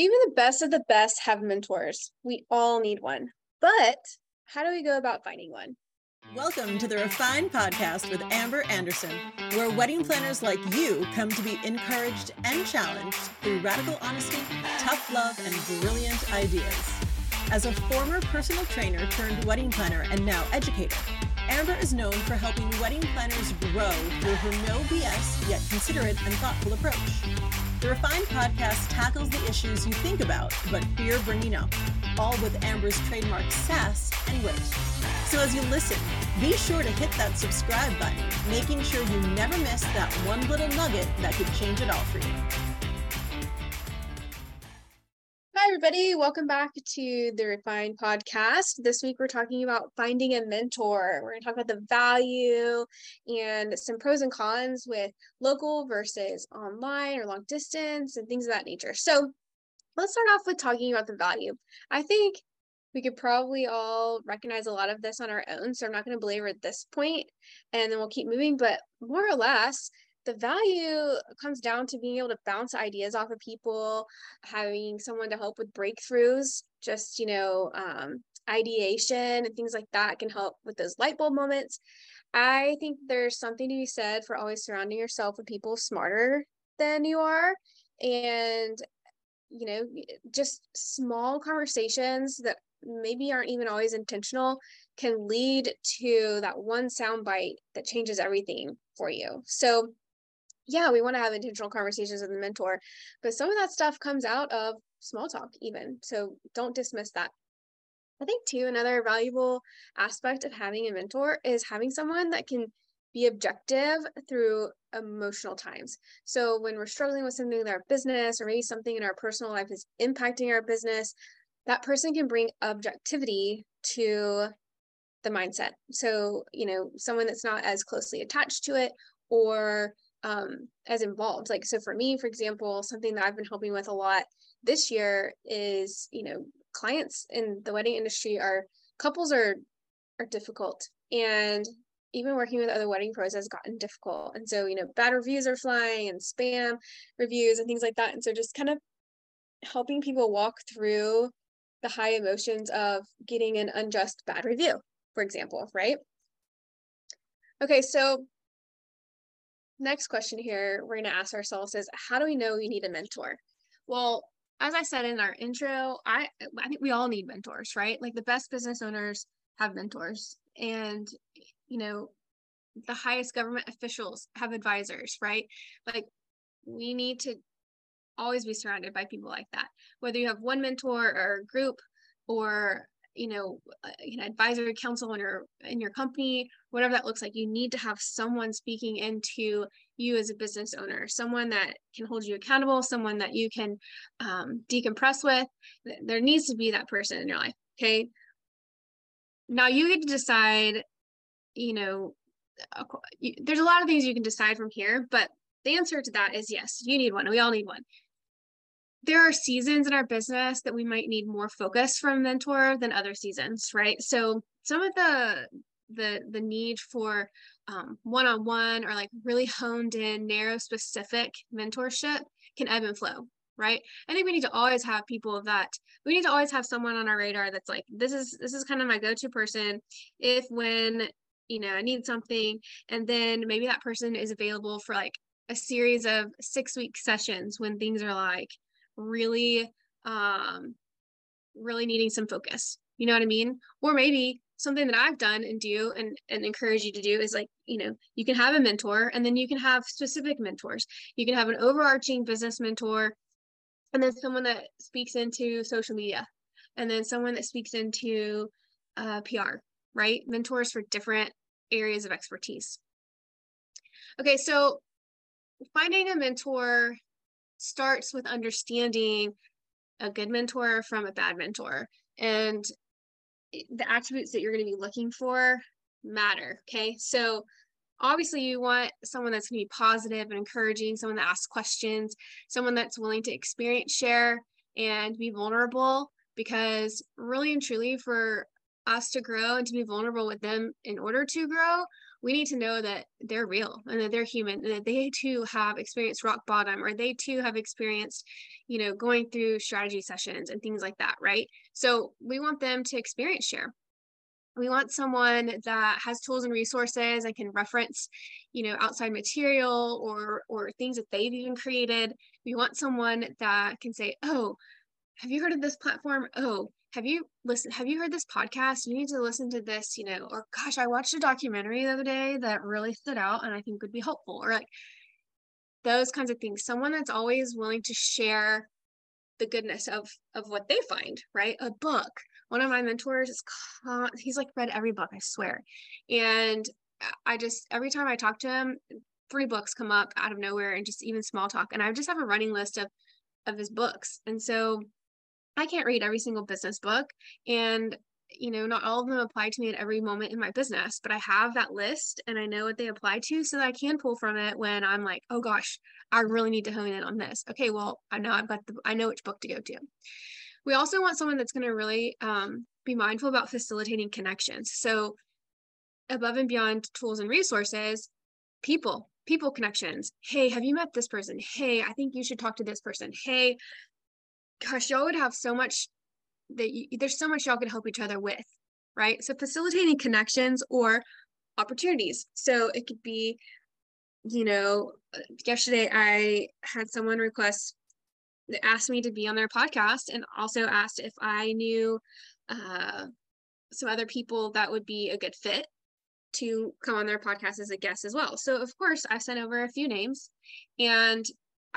Even the best of the best have mentors. We all need one. But how do we go about finding one? Welcome to the Refined Podcast with Amber Anderson, where wedding planners like you come to be encouraged and challenged through radical honesty, tough love, and brilliant ideas. As a former personal trainer turned wedding planner and now educator, Amber is known for helping wedding planners grow through her no BS yet considerate and thoughtful approach. The Refined podcast tackles the issues you think about but fear bringing up, all with Amber's trademark sass and wit. So as you listen, be sure to hit that subscribe button, making sure you never miss that one little nugget that could change it all for you. Hi, everybody. Welcome back to the Refined Podcast. This week, we're talking about finding a mentor. We're going to talk about the value and some pros and cons with local versus online or long distance and things of that nature. So, let's start off with talking about the value. I think we could probably all recognize a lot of this on our own. So, I'm not going to belabor at this point and then we'll keep moving. But more or less, the value comes down to being able to bounce ideas off of people, having someone to help with breakthroughs, just, you know, um, ideation and things like that can help with those light bulb moments. I think there's something to be said for always surrounding yourself with people smarter than you are. And, you know, just small conversations that maybe aren't even always intentional can lead to that one sound bite that changes everything for you. So yeah, we want to have intentional conversations with the mentor, but some of that stuff comes out of small talk, even. So don't dismiss that. I think, too, another valuable aspect of having a mentor is having someone that can be objective through emotional times. So when we're struggling with something in our business or maybe something in our personal life is impacting our business, that person can bring objectivity to the mindset. So, you know, someone that's not as closely attached to it or um, as involved. Like, so for me, for example, something that I've been helping with a lot this year is, you know, clients in the wedding industry are couples are are difficult and even working with other wedding pros has gotten difficult. And so, you know, bad reviews are flying and spam reviews and things like that. And so just kind of helping people walk through the high emotions of getting an unjust bad review, for example, right? Okay, so next question here we're going to ask ourselves is how do we know we need a mentor? Well, as I said in our intro, I I think we all need mentors, right? Like the best business owners have mentors and you know the highest government officials have advisors, right? Like we need to always be surrounded by people like that. Whether you have one mentor or a group or you know, uh, you advisory council in your in your company, whatever that looks like, you need to have someone speaking into you as a business owner, someone that can hold you accountable, someone that you can um, decompress with. There needs to be that person in your life. Okay. Now you get to decide. You know, there's a lot of things you can decide from here, but the answer to that is yes, you need one. We all need one there are seasons in our business that we might need more focus from mentor than other seasons right? So some of the the the need for um, one-on-one or like really honed in narrow specific mentorship can ebb and flow right? I think we need to always have people that we need to always have someone on our radar that's like this is this is kind of my go-to person if when you know i need something. And then maybe that person is available for like a series of six week sessions when things are like really um really needing some focus you know what i mean? Or maybe something that i've done and do and, and encourage you to do is like you know you can have a mentor and then you can have specific mentors. You can have an overarching business mentor and then someone that speaks into social media and then someone that speaks into uh, pr right? Mentors for different areas of expertise. Okay so finding a mentor starts with understanding a good mentor from a bad mentor. And the attributes that you're going to be looking for matter okay? So obviously you want someone that's going to be positive and encouraging someone that asks questions someone that's willing to experience share and be vulnerable because really and truly for us to grow and to be vulnerable with them in order to grow we need to know that they're real and that they're human and that they too have experienced rock bottom or they too have experienced you know going through strategy sessions and things like that right? So we want them to experience share. We want someone that has tools and resources and can reference you know outside material or or things that they've even created. We want someone that can say oh have you heard of this platform? Oh have you listened have you heard this podcast? You need to listen to this you know or gosh i watched a documentary the other day that really stood out and i think would be helpful or like those kinds of things. Someone that's always willing to share the goodness of of what they find right? A book. One of my mentors is he's like read every book i swear. And i just every time i talk to him three books come up out of nowhere and just even small talk. And i just have a running list of of his books. And so I can't read every single business book and you know not all of them apply to me at every moment in my business but I have that list and I know what they apply to so that I can pull from it when I'm like oh gosh I really need to hone in on this. Okay well I know I've got the I know which book to go to. We also want someone that's going to really um, be mindful about facilitating connections. So above and beyond tools and resources people people connections. Hey have you met this person? Hey i think you should talk to this person. Hey gosh, y'all would have so much that you, there's so much y'all can help each other with, right? So facilitating connections or opportunities. So it could be, you know, yesterday I had someone request asked me to be on their podcast and also asked if I knew uh, some other people that would be a good fit to come on their podcast as a guest as well. So of course I sent over a few names and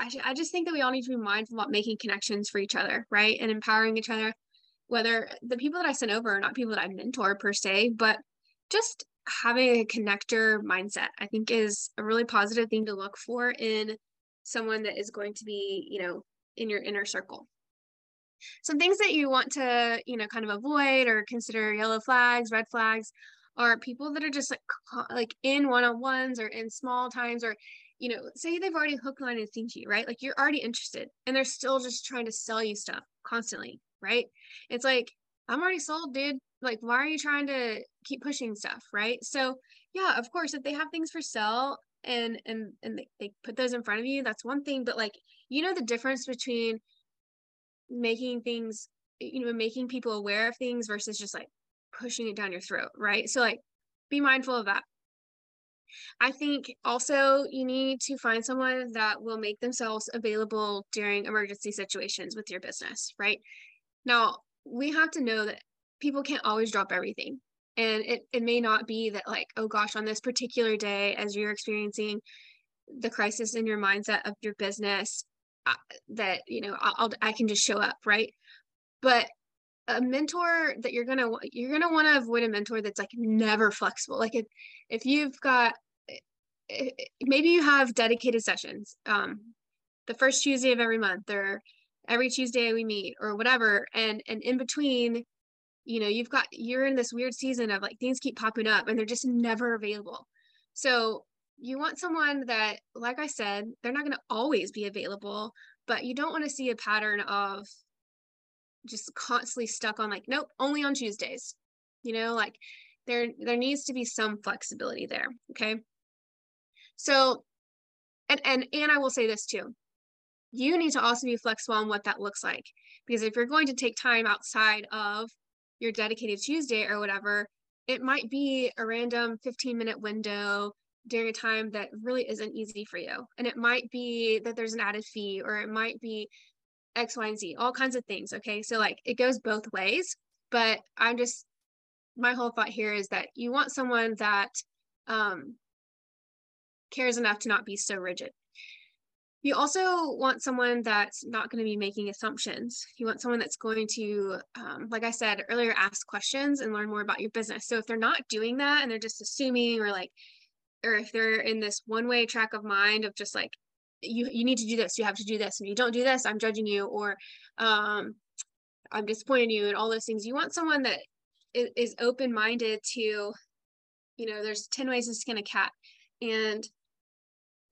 I, I just think that we all need to be mindful about making connections for each other, right? And empowering each other. Whether the people that I sent over are not people that I mentor per se, but just having a connector mindset, I think is a really positive thing to look for in someone that is going to be, you know, in your inner circle. Some things that you want to, you know, kind of avoid or consider yellow flags, red flags are people that are just like like in one-on-ones or in small times or you know, say they've already hook, line, and sinker you, right? Like you're already interested and they're still just trying to sell you stuff constantly, right? It's like, I'm already sold, dude. Like, why are you trying to keep pushing stuff, right? So, yeah, of course, if they have things for sale and and and they, they put those in front of you, that's one thing. But like, you know, the difference between making things, you know, making people aware of things versus just like pushing it down your throat, right? So like, be mindful of that. I think also you need to find someone that will make themselves available during emergency situations with your business, right? Now, we have to know that people can't always drop everything. And it, it may not be that, like, oh gosh, on this particular day, as you're experiencing the crisis in your mindset of your business, uh, that, you know, I'll, I can just show up, right? But a mentor that you're gonna you're gonna want to avoid a mentor that's like never flexible. Like if if you've got eh, eh, eh, maybe you have dedicated sessions um the first tuesday of every month or every tuesday we meet or whatever and and in between you know you've got you're in this weird season of like things keep popping up and they're just never available. So you want someone that like i said they're not going to always be available but you don't want to see a pattern of just constantly stuck on like nope only on tuesdays you know like there there needs to be some flexibility there okay so, and and and I will say this too. You need to also be flexible on what that looks like because if you're going to take time outside of your dedicated Tuesday or whatever, it might be a random 15 minute window during a time that really isn't easy for you. And it might be that there's an added fee or it might be X, Y, and Z, all kinds of things. Okay. So, like, it goes both ways. But I'm just, my whole thought here is that you want someone that um, cares enough to not be so rigid. You also want someone that's not going to be making assumptions. You want someone that's going to, um, like I said earlier, ask questions and learn more about your business. So if they're not doing that and they're just assuming or like, or if they're in this one way track of mind of just like, you, you need to do this, you have to do this, and you don't do this, I'm judging you, or um, I'm disappointing you, and all those things. You want someone that is, is open minded to, you know, there's 10 ways to skin a cat. And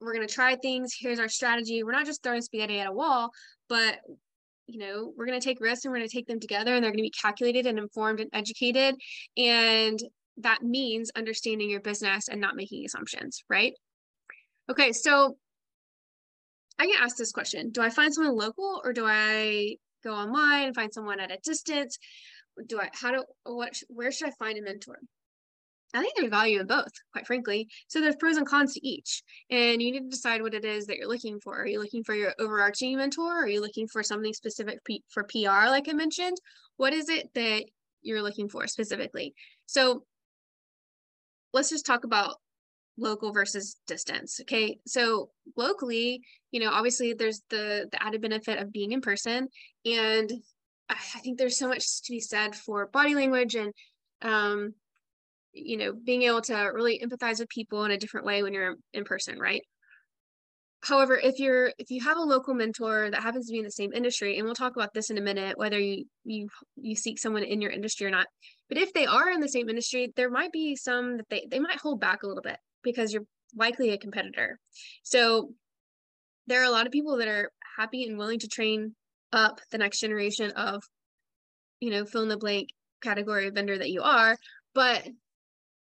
we're going to try things. Here's our strategy. We're not just throwing spaghetti at a wall, but you know, we're going to take risks and we're going to take them together and they're going to be calculated and informed and educated. And that means understanding your business and not making assumptions, right? Okay, so I get asked this question Do I find someone local or do I go online and find someone at a distance? Do I, how do, what, where should I find a mentor? I think there's value in both, quite frankly. So there's pros and cons to each. And you need to decide what it is that you're looking for. Are you looking for your overarching mentor? Are you looking for something specific for PR, like I mentioned? What is it that you're looking for specifically? So let's just talk about local versus distance okay? So locally you know obviously there's the the added benefit of being in person and i, think there's so much to be said for body language and um you know being able to really empathize with people in a different way when you're in person right? However if you're if you have a local mentor that happens to be in the same industry and we'll talk about this in a minute whether you you you seek someone in your industry or not but if they are in the same industry there might be some that they they might hold back a little bit because you're likely a competitor. So there are a lot of people that are happy and willing to train up the next generation of, you know, fill in the blank category of vendor that you are, but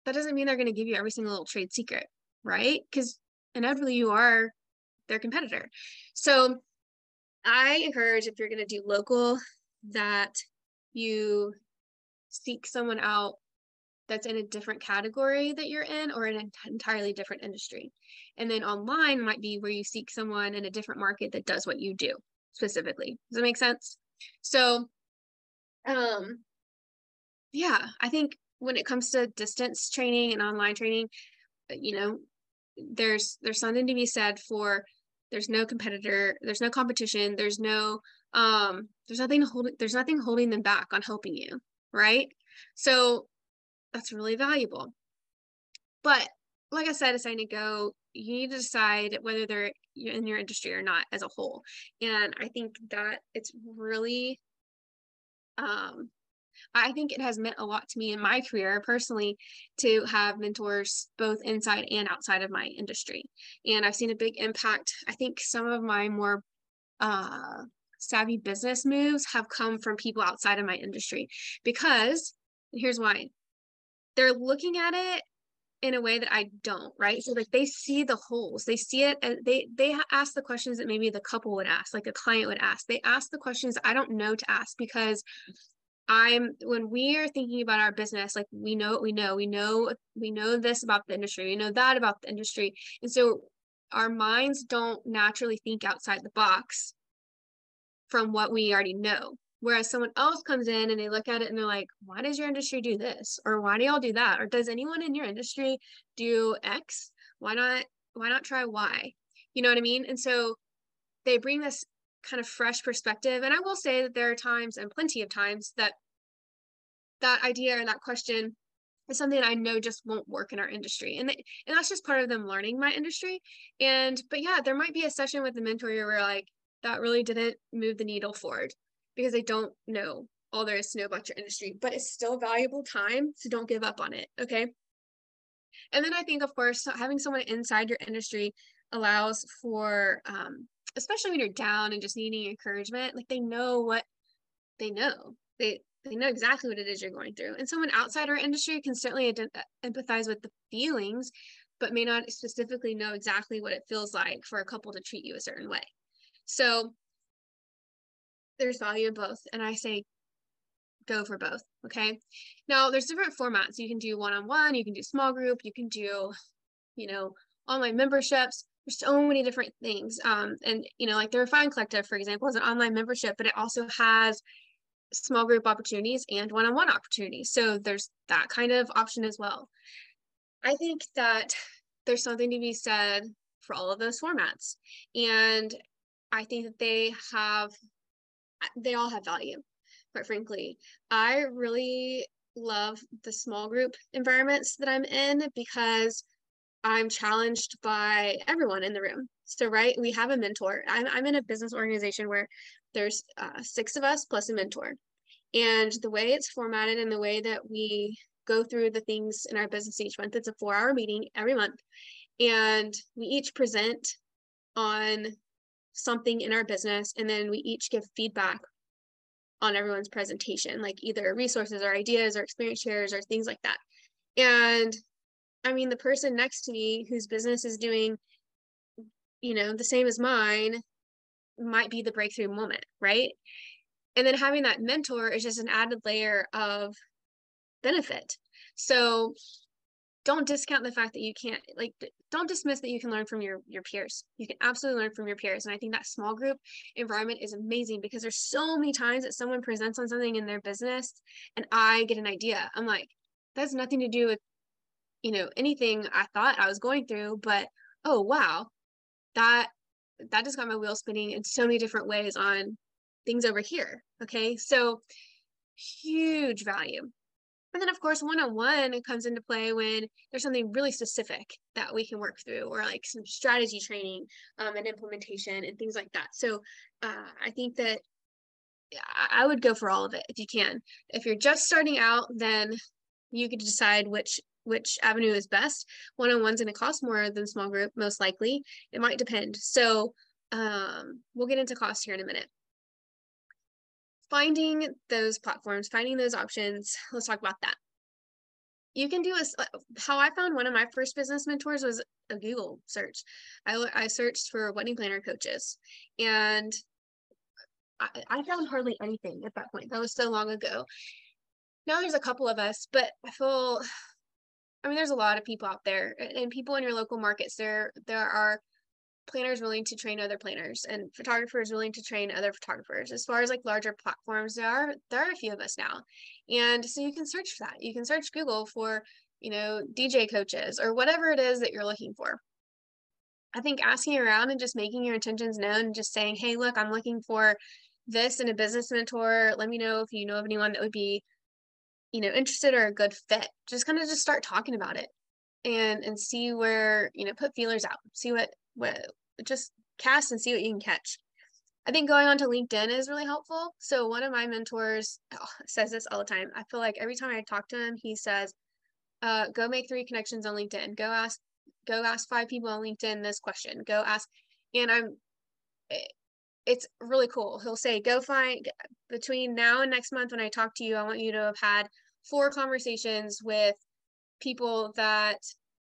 that doesn't mean they're going to give you every single little trade secret, right? Because inevitably you are their competitor. So I encourage if you're going to do local that you seek someone out that's in a different category that you're in or in an entirely different industry. And then online might be where you seek someone in a different market that does what you do specifically. Does that make sense? So, um, yeah, I think when it comes to distance training and online training, uh, you know, there's there's something to be said for there's no competitor, there's no competition, there's no um there's nothing holding there's nothing holding them back on helping you, right? So that's really valuable. But like I said a second ago, you need to decide whether they're in your industry or not as a whole. And I think that it's really, um, I think it has meant a lot to me in my career personally to have mentors both inside and outside of my industry. And I've seen a big impact. I think some of my more uh, savvy business moves have come from people outside of my industry because here's why they're looking at it in a way that I don't, right? So like they see the holes, they see it, and they they ask the questions that maybe the couple would ask, like a client would ask. They ask the questions I don't know to ask because I'm when we are thinking about our business, like we know what we know, we know we know this about the industry, we know that about the industry, and so our minds don't naturally think outside the box from what we already know. Whereas someone else comes in and they look at it and they're like, why does your industry do this? Or why do y'all do that? Or does anyone in your industry do X? Why not, why not try Y? You know what I mean? And so they bring this kind of fresh perspective. And I will say that there are times and plenty of times that that idea or that question is something I know just won't work in our industry. And, they, and that's just part of them learning my industry. And, but yeah, there might be a session with the mentor where like, that really didn't move the needle forward because they don't know all there is to know about your industry, but it's still valuable time. So don't give up on it. Okay. And then I think, of course, having someone inside your industry allows for, um, especially when you're down and just needing encouragement, like they know what they know. They, they know exactly what it is you're going through. And someone outside our industry can certainly ident- empathize with the feelings, but may not specifically know exactly what it feels like for a couple to treat you a certain way. So there's value in both. And I say go for both. Okay. Now there's different formats. You can do one-on-one, you can do small group, you can do, you know, online memberships. There's so many different things. Um, and you know, like the Refine Collective, for example, is an online membership, but it also has small group opportunities and one-on-one opportunities. So there's that kind of option as well. I think that there's something to be said for all of those formats. And I think that they have they all have value, quite frankly. I really love the small group environments that I'm in because I'm challenged by everyone in the room. So, right, we have a mentor. I'm, I'm in a business organization where there's uh, six of us plus a mentor. And the way it's formatted and the way that we go through the things in our business each month, it's a four hour meeting every month. And we each present on something in our business and then we each give feedback on everyone's presentation like either resources or ideas or experience shares or things like that And I mean, the person next to me whose business is doing, you know, the same as mine might be the breakthrough moment, right? And then having that mentor is just an added layer of benefit. So don't discount the fact that you can't like don't dismiss that you can learn from your your peers. You can absolutely learn from your peers. And i think that small group environment is amazing because there's so many times that someone presents on something in their business and i get an idea. I'm like that's nothing to do with you know anything i thought i was going through but oh wow that that just got my wheel spinning in so many different ways on things over here okay? So huge value and then, of course, one on one comes into play when there's something really specific that we can work through, or like some strategy training um, and implementation and things like that. So, uh, I think that I would go for all of it if you can. If you're just starting out, then you could decide which which avenue is best. One on one's going to cost more than small group, most likely. It might depend. So, um, we'll get into cost here in a minute finding those platforms, finding those options. Let's talk about that. You can do a, uh, how I found one of my first business mentors was a Google search. I, I searched for wedding planner coaches and I, I found hardly anything at that point. That was so long ago. Now there's a couple of us, but I feel I mean, there's a lot of people out there, and people in your local markets. There, there are planners willing to train other planners and photographers willing to train other photographers. As far as like larger platforms there are there are a few of us now. And so you can search for that. You can search google for you know dj coaches or whatever it is that you're looking for. I think asking around and just making your intentions known and just saying hey look i'm looking for this in a business mentor. Let me know if you know of anyone that would be you know interested or a good fit. Just kind of just start talking about it and and see where you know put feelers out. See what what just cast and see what you can catch. I think going on to LinkedIn is really helpful. So one of my mentors oh, says this all the time. I feel like every time I talk to him, he says, uh, "Go make three connections on LinkedIn. Go ask, go ask five people on LinkedIn this question. Go ask." And I'm, eh, it's really cool. He'll say, "Go find between now and next month when I talk to you. I want you to have had four conversations with people that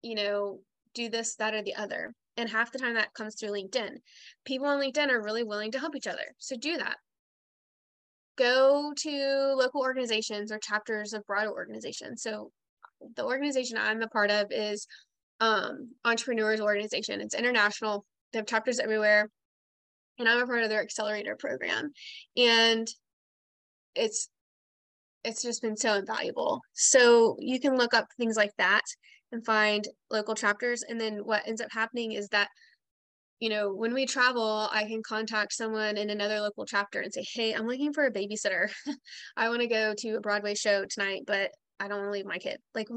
you know do this, that, or the other." And half the time that comes through LinkedIn. People on LinkedIn are really willing to help each other. So do that. Go to local organizations or chapters of broader organizations. So the organization I'm a part of is um, Entrepreneurs Organization. It's international. They have chapters everywhere. And I'm a part of their accelerator program. And it's it's just been so invaluable. So you can look up things like that and find local chapters. And then what ends up happening is that, you know, when we travel, I can contact someone in another local chapter and say, Hey, I'm looking for a babysitter. I want to go to a Broadway show tonight, but I don't want to leave my kid. Like,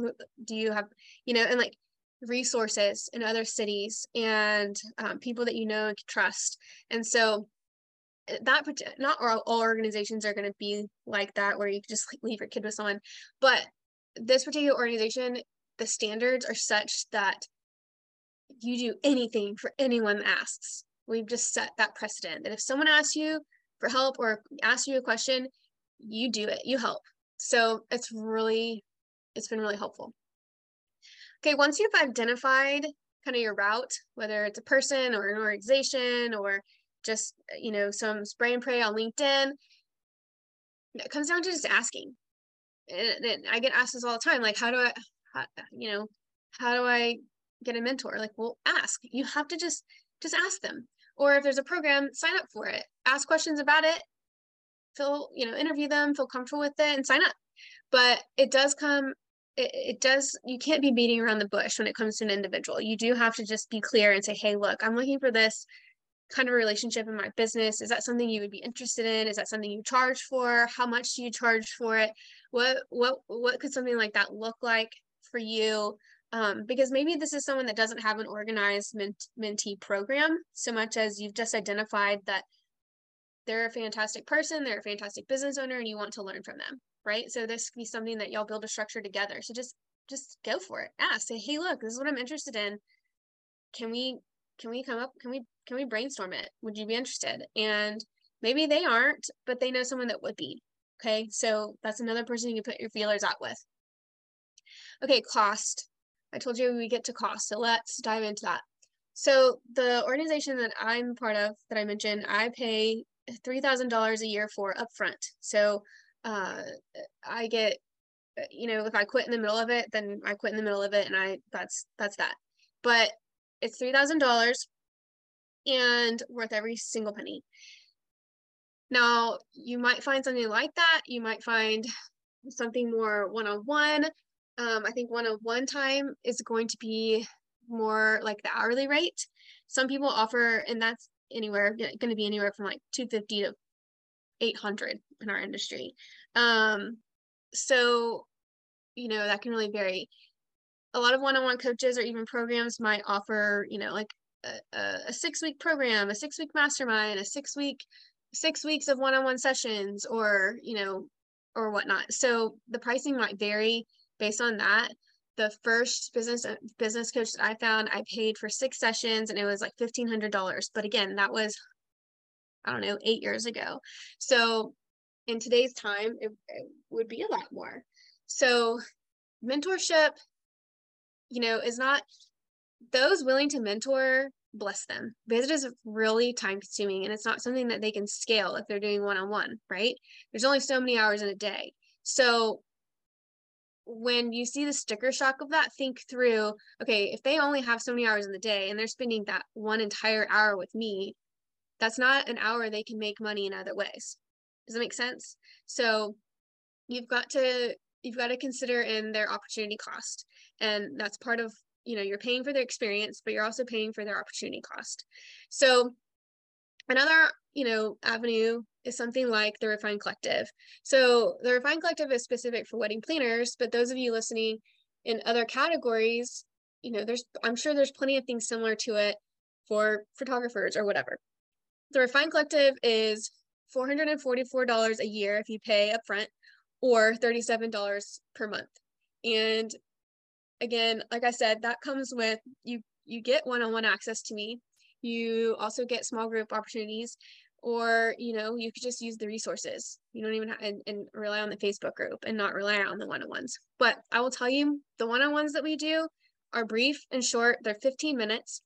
do you have, you know, and like resources in other cities and um, people that you know and trust. And so eh, that not all, all organizations are going to be like that where you just leave your kid with someone but this particular organization the standards are such that you do anything for anyone that asks. We've just set that precedent that if someone asks you for help or asks you a question, you do it, you help. So it's really, it's been really helpful. Okay, once you've identified kind of your route, whether it's a person or an organization or just, you know, some spray and pray on LinkedIn, it comes down to just asking. And, I get asked this all the time, like, how do I, how, you know how do i get a mentor? Like well ask. You have to just just ask them. Or if there's a program sign up for it. Ask questions about it. Feel you know interview them feel comfortable with it and sign up. But it does come it, it does you can't be beating around the bush when it comes to an individual. You do have to just be clear and say hey look i'm looking for this kind of relationship in my business. Is that something you would be interested in? Is that something you charge for? How much do you charge for it? What what what could something like that look like for you um, because maybe this is someone that doesn't have an organized ment- mentee program so much as you've just identified that they're a fantastic person they're a fantastic business owner and you want to learn from them right? So this could be something that y'all build a structure together. So just just go for it. Ask say hey look this is what i'm interested in. Can we can we come up can we can we brainstorm it? Would you be interested? And maybe they aren't but they know someone that would be okay? So that's another person you can put your feelers out with Okay, cost. I told you we get to cost, so let's dive into that. So the organization that I'm part of that I mentioned, I pay three thousand dollars a year for upfront. So uh, I get, you know, if I quit in the middle of it, then I quit in the middle of it, and I that's that's that. But it's three thousand dollars, and worth every single penny. Now you might find something like that. You might find something more one on one. I think one on one time is going to be more like the hourly rate. Some people offer, and that's anywhere going to be anywhere from like 250 to 800 in our industry. Um, so, you know, that can really vary. A lot of one-on-one coaches or even programs might offer, you know, like a, a six week program, a six week mastermind, a six week, six weeks of one-on-one sessions or, you know, or whatnot. So the pricing might vary based on that the first business uh, business coach that I found, I paid for six sessions and it was like fifteen hundred dollars. But again, that was I don't know eight years ago. So in today's time, it, it would be a lot more. So mentorship, you know, is not those willing to mentor. Bless them because it is really time consuming and it's not something that they can scale if they're doing one on one, right? There's only so many hours in a day. So when you see the sticker shock of that, think through okay, if they only have so many hours in the day and they're spending that one entire hour with me, that's not an hour they can make money in other ways. Does that make sense? So you've got to you've got to consider in their opportunity cost. And that's part of, you know, you're paying for their experience, but you're also paying for their opportunity cost. So another, you know, avenue is something like the Refine Collective. So the Refine Collective is specific for wedding planners, but those of you listening in other categories, you know, there's I'm sure there's plenty of things similar to it for photographers or whatever. The Refine Collective is $444 a year if you pay upfront or $37 per month. And again, like I said, that comes with you you get one-on-one access to me. You also get small group opportunities or you know you could just use the resources. You don't even have and, and rely on the facebook group and not rely on the one-on-ones. But i will tell you the one-on-ones that we do are brief and short. They're 15 minutes.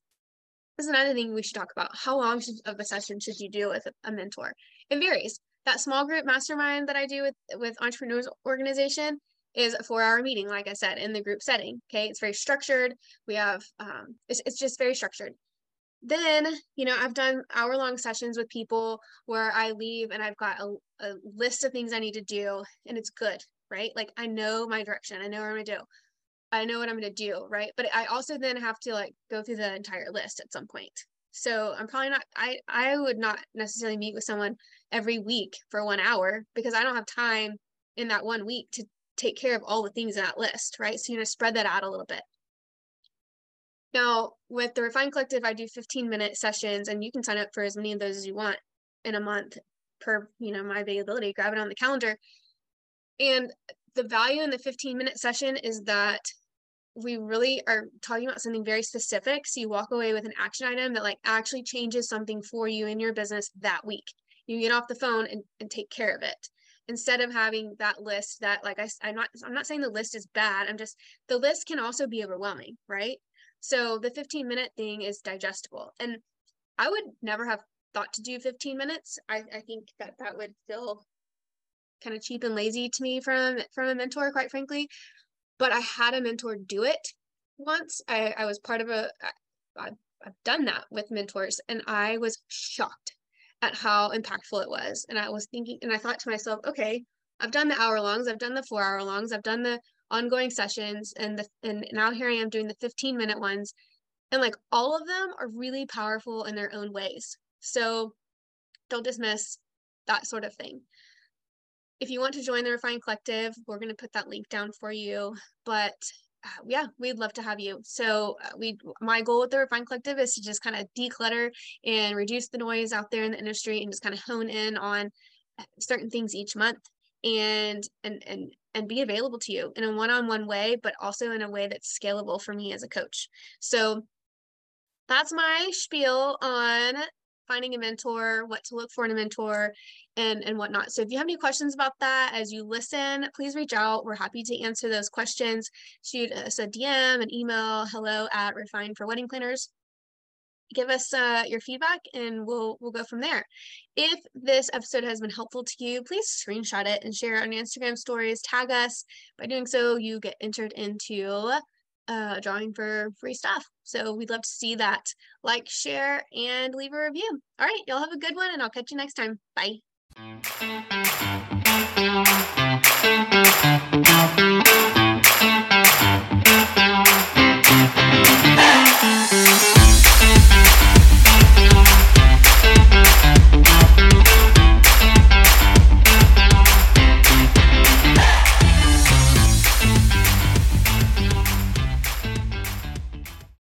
This is another thing we should talk about. How long should, of a session should you do with a mentor? It varies. That small group mastermind that i do with with entrepreneurs organization is a four hour meeting like i said in the group setting okay? It's very structured. We have um it's, it's just very structured then you know i've done hour long sessions with people where i leave and i've got a, a, list of things i need to do and it's good right? Like i know my direction. I know what i'm to do. I know what i'm to do right? But i also then have to like go through the entire list at some point. So i'm probably not i i would not necessarily meet with someone every week for one hour because i don't have time in that one week to take care of all the things in that list right? So you know spread that out a little bit now, with the Refine Collective, I do 15 minute sessions, and you can sign up for as many of those as you want in a month per, you know, my availability. Grab it on the calendar. And the value in the 15 minute session is that we really are talking about something very specific. So you walk away with an action item that like actually changes something for you in your business that week. You get off the phone and, and take care of it instead of having that list that like I, I'm not I'm not saying the list is bad. I'm just the list can also be overwhelming, right? So the 15 minute thing is digestible. And I would never have thought to do 15 minutes. I, I think that that would feel kind of cheap and lazy to me from from a mentor, quite frankly. But I had a mentor do it once. I, I was part of a. I, I've done that with mentors, and I was shocked at how impactful it was. And I was thinking, and I thought to myself, okay, I've done the hour longs, I've done the four hour longs, I've done the ongoing sessions and the and now here I am doing the 15 minute ones and like all of them are really powerful in their own ways. So don't dismiss that sort of thing. If you want to join the Refine Collective, we're going to put that link down for you. But uh, yeah, we'd love to have you. So uh, we, my goal with the Refine Collective is to just kind of declutter and reduce the noise out there in the industry and just kind of hone in on uh, certain things each month and and and and be available to you in a one-on-one way but also in a way that's scalable for me as a coach so that's my spiel on finding a mentor, what to look for in a mentor, and and whatnot. So if you have any questions about that as you listen, please reach out. We're happy to answer those questions. Shoot us a DM, an email, hello at Refine for Wedding Planners give us uh, your feedback and we'll we'll go from there. If this episode has been helpful to you, please screenshot it and share it on your Instagram stories. Tag us. By doing so, you get entered into uh, drawing for free stuff. So we'd love to see that. Like, share, and leave a review. All right, y'all have a good one, and I'll catch you next time. Bye.